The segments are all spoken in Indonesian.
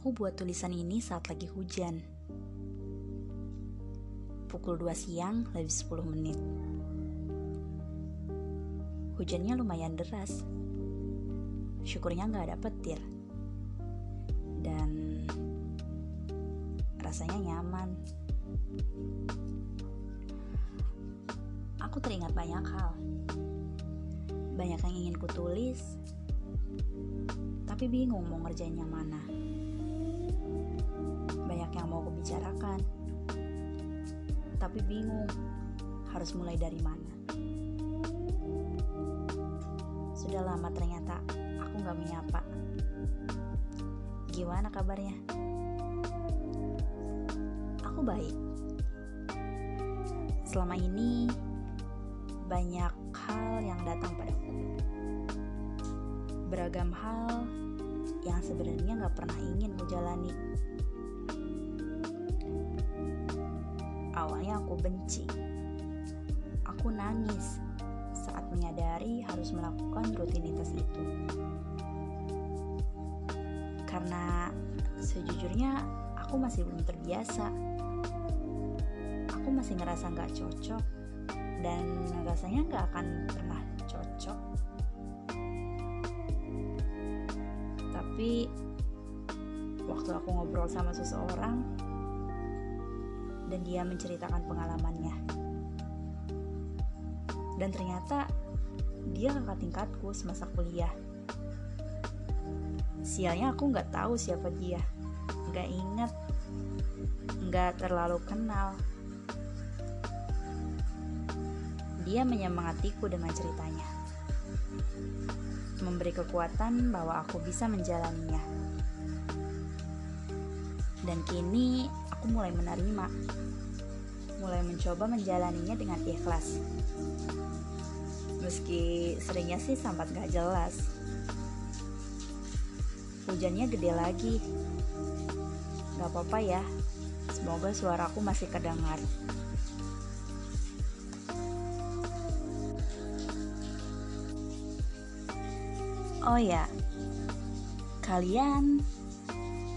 Aku buat tulisan ini saat lagi hujan. Pukul 2 siang lebih 10 menit. Hujannya lumayan deras. Syukurnya nggak ada petir. Dan rasanya nyaman. Aku teringat banyak hal. Banyak yang ingin kutulis, tapi bingung mau ngerjain yang mana yang mau kubicarakan, tapi bingung harus mulai dari mana. Sudah lama ternyata aku gak menyapa. Gimana kabarnya? Aku baik. Selama ini banyak hal yang datang padaku. Beragam hal yang sebenarnya gak pernah ingin ku jalani Awalnya aku benci. Aku nangis saat menyadari harus melakukan rutinitas itu. Karena sejujurnya aku masih belum terbiasa. Aku masih ngerasa nggak cocok dan rasanya nggak akan pernah cocok. Tapi waktu aku ngobrol sama seseorang, dan dia menceritakan pengalamannya. Dan ternyata dia kakak tingkatku semasa kuliah. Sialnya aku nggak tahu siapa dia, nggak inget, nggak terlalu kenal. Dia menyemangatiku dengan ceritanya, memberi kekuatan bahwa aku bisa menjalaninya. Dan kini aku mulai menerima, mulai mencoba menjalaninya dengan ikhlas. Meski seringnya sih sampai gak jelas. Hujannya gede lagi. Gak apa-apa ya, semoga suaraku masih kedengar. Oh ya, kalian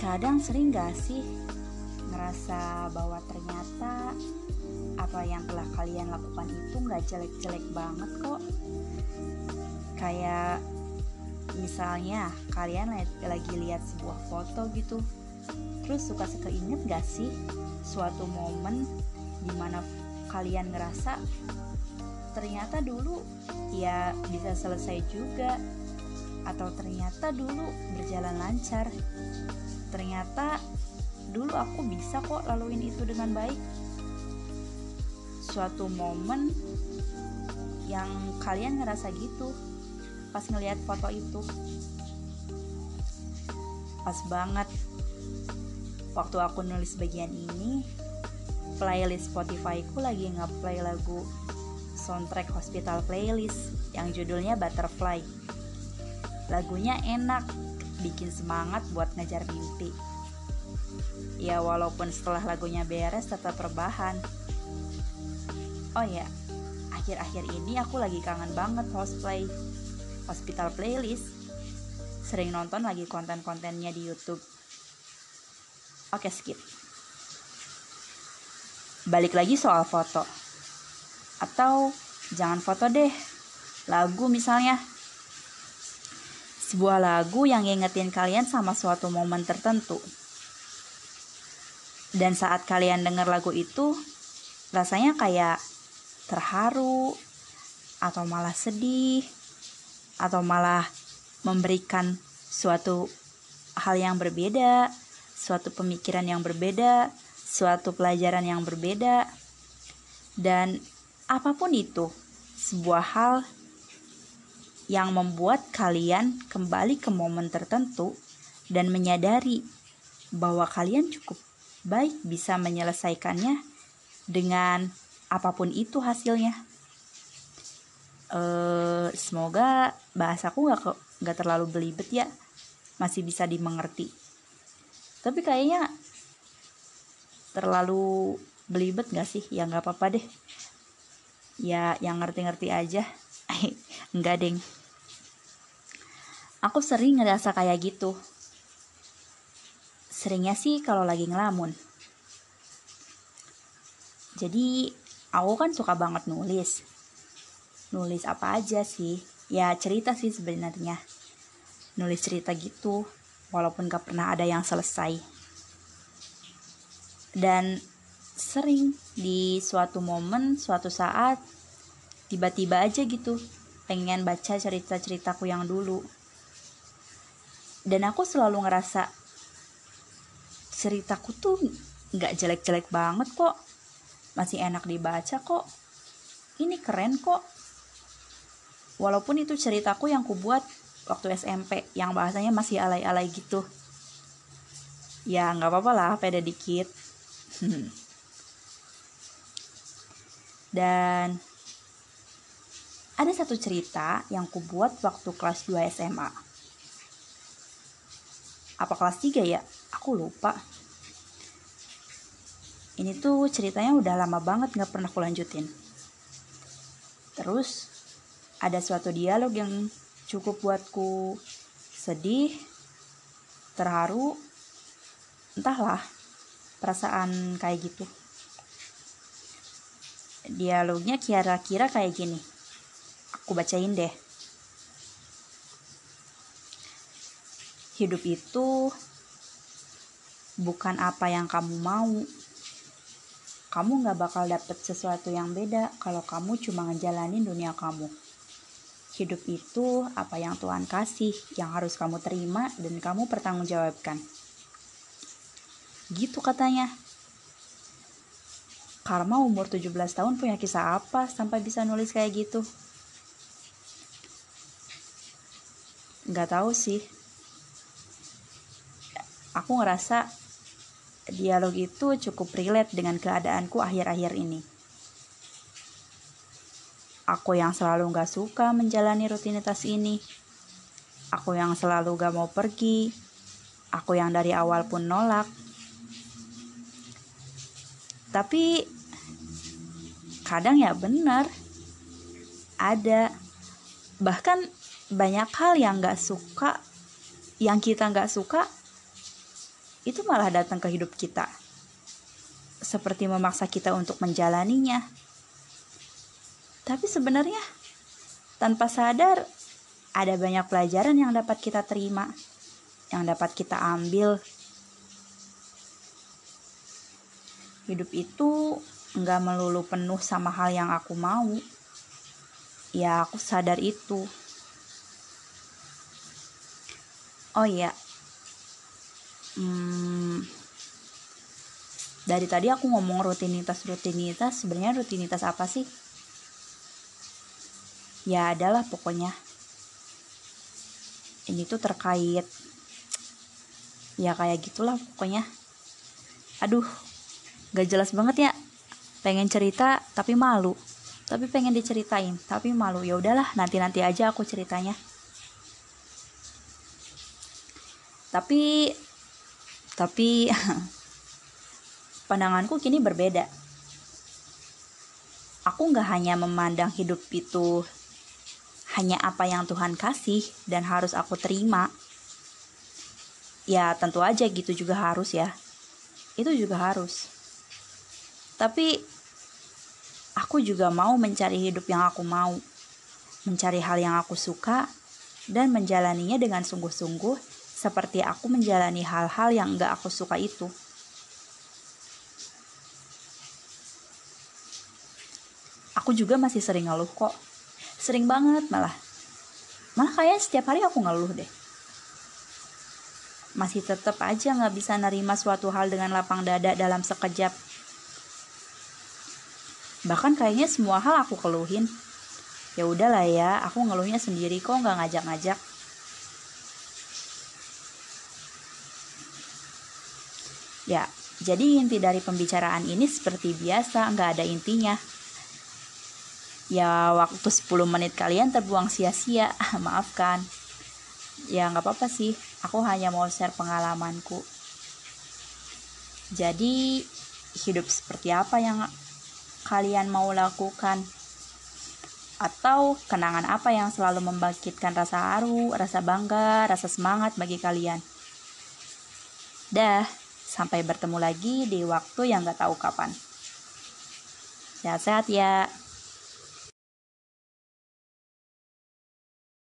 kadang sering gak sih ngerasa bahwa ternyata apa yang telah kalian lakukan itu nggak jelek-jelek banget kok. Kayak misalnya kalian lagi lihat sebuah foto gitu terus suka suka inget gak sih suatu momen di mana kalian ngerasa ternyata dulu ya bisa selesai juga atau ternyata dulu berjalan lancar ternyata dulu aku bisa kok laluin itu dengan baik. Suatu momen yang kalian ngerasa gitu pas ngelihat foto itu. Pas banget. Waktu aku nulis bagian ini playlist Spotify ku lagi ngeplay lagu soundtrack hospital playlist yang judulnya Butterfly. Lagunya enak bikin semangat buat ngejar mimpi Ya walaupun setelah lagunya beres tetap rebahan. Oh ya, akhir-akhir ini aku lagi kangen banget cosplay hospital playlist. Sering nonton lagi konten-kontennya di YouTube. Oke skip. Balik lagi soal foto. Atau jangan foto deh. Lagu misalnya. Sebuah lagu yang ngingetin kalian sama suatu momen tertentu dan saat kalian dengar lagu itu, rasanya kayak terharu, atau malah sedih, atau malah memberikan suatu hal yang berbeda, suatu pemikiran yang berbeda, suatu pelajaran yang berbeda, dan apa pun itu, sebuah hal yang membuat kalian kembali ke momen tertentu dan menyadari bahwa kalian cukup baik bisa menyelesaikannya dengan apa pun itu hasilnya. Uh, semoga bahasaku nggak nggak terlalu belibet ya, masih bisa dimengerti. Tapi kayaknya terlalu belibet gak sih? Ya nggak apa-apa deh. Ya yang ngerti-ngerti aja. Enggak deng. Aku sering ngerasa kayak gitu Seringnya sih kalau lagi ngelamun. Jadi aku kan suka banget nulis. Nulis apa aja sih? Ya cerita sih sebenarnya. Nulis cerita gitu, walaupun gak pernah ada yang selesai. Dan sering di suatu momen, suatu saat, tiba-tiba aja gitu, pengen baca cerita-ceritaku yang dulu. Dan aku selalu ngerasa ceritaku tuh nggak jelek-jelek banget kok. Masih enak dibaca kok. Ini keren kok. Walaupun itu ceritaku yang kubuat waktu SMP yang bahasanya masih alay-alay gitu. Ya nggak apa-apa lah pede dikit. Dan ada satu cerita yang kubuat waktu kelas 2 SMA apa kelas 3 ya aku lupa ini tuh ceritanya udah lama banget gak pernah aku lanjutin. Terus ada suatu dialog yang cukup buatku sedih, terharu, entahlah perasaan kayak gitu. Dialognya kira-kira kayak gini. Aku bacain deh. Hidup itu bukan apa yang kamu mau, kamu gak bakal dapet sesuatu yang beda kalau kamu cuma ngejalanin dunia kamu. Hidup itu apa yang Tuhan kasih, yang harus kamu terima dan kamu pertanggungjawabkan. Gitu katanya. Karma umur 17 tahun punya kisah apa sampai bisa nulis kayak gitu? Gak tahu sih. Aku ngerasa dialog itu cukup relate dengan keadaanku akhir-akhir ini. Aku yang selalu gak suka menjalani rutinitas ini. Aku yang selalu gak mau pergi. Aku yang dari awal pun nolak. Tapi kadang ya benar. Ada. Bahkan banyak hal yang gak suka. Yang kita gak suka itu malah datang ke hidup kita. Seperti memaksa kita untuk menjalaninya. Tapi sebenarnya tanpa sadar ada banyak pelajaran yang dapat kita terima, yang dapat kita ambil. Hidup itu nggak melulu penuh sama hal yang aku mau. Ya, aku sadar itu. Oh iya, hmm, dari tadi aku ngomong rutinitas rutinitas sebenarnya rutinitas apa sih? Ya adalah pokoknya. Ini tuh terkait ya kayak gitulah pokoknya. Aduh gak jelas banget ya. Pengen cerita tapi malu. Tapi pengen diceritain tapi malu. Ya udahlah nanti nanti aja aku ceritanya. Tapi tapi pandanganku kini berbeda. Aku nggak hanya memandang hidup itu hanya apa yang Tuhan kasih dan harus aku terima. Ya tentu aja gitu juga harus ya. Itu juga harus. Tapi aku juga mau mencari hidup yang aku mau. Mencari hal yang aku suka dan menjalaninya dengan sungguh-sungguh seperti aku menjalani hal-hal yang gak aku suka itu. Aku juga masih sering ngeluh kok. Sering banget malah. Malah kayak setiap hari aku ngeluh deh. Masih tetap aja gak bisa nerima suatu hal dengan lapang dada dalam sekejap. Bahkan kayaknya semua hal aku keluhin. Ya udahlah ya, aku ngeluhnya sendiri kok nggak ngajak-ngajak. Ya, jadi inti dari pembicaraan ini seperti biasa, nggak ada intinya. Ya, waktu 10 menit kalian terbuang sia-sia, maafkan. Ya, nggak apa-apa sih, aku hanya mau share pengalamanku. Jadi, hidup seperti apa yang kalian mau lakukan? Atau kenangan apa yang selalu membangkitkan rasa haru, rasa bangga, rasa semangat bagi kalian? Dah, sampai bertemu lagi di waktu yang gak tahu kapan. Sehat-sehat ya.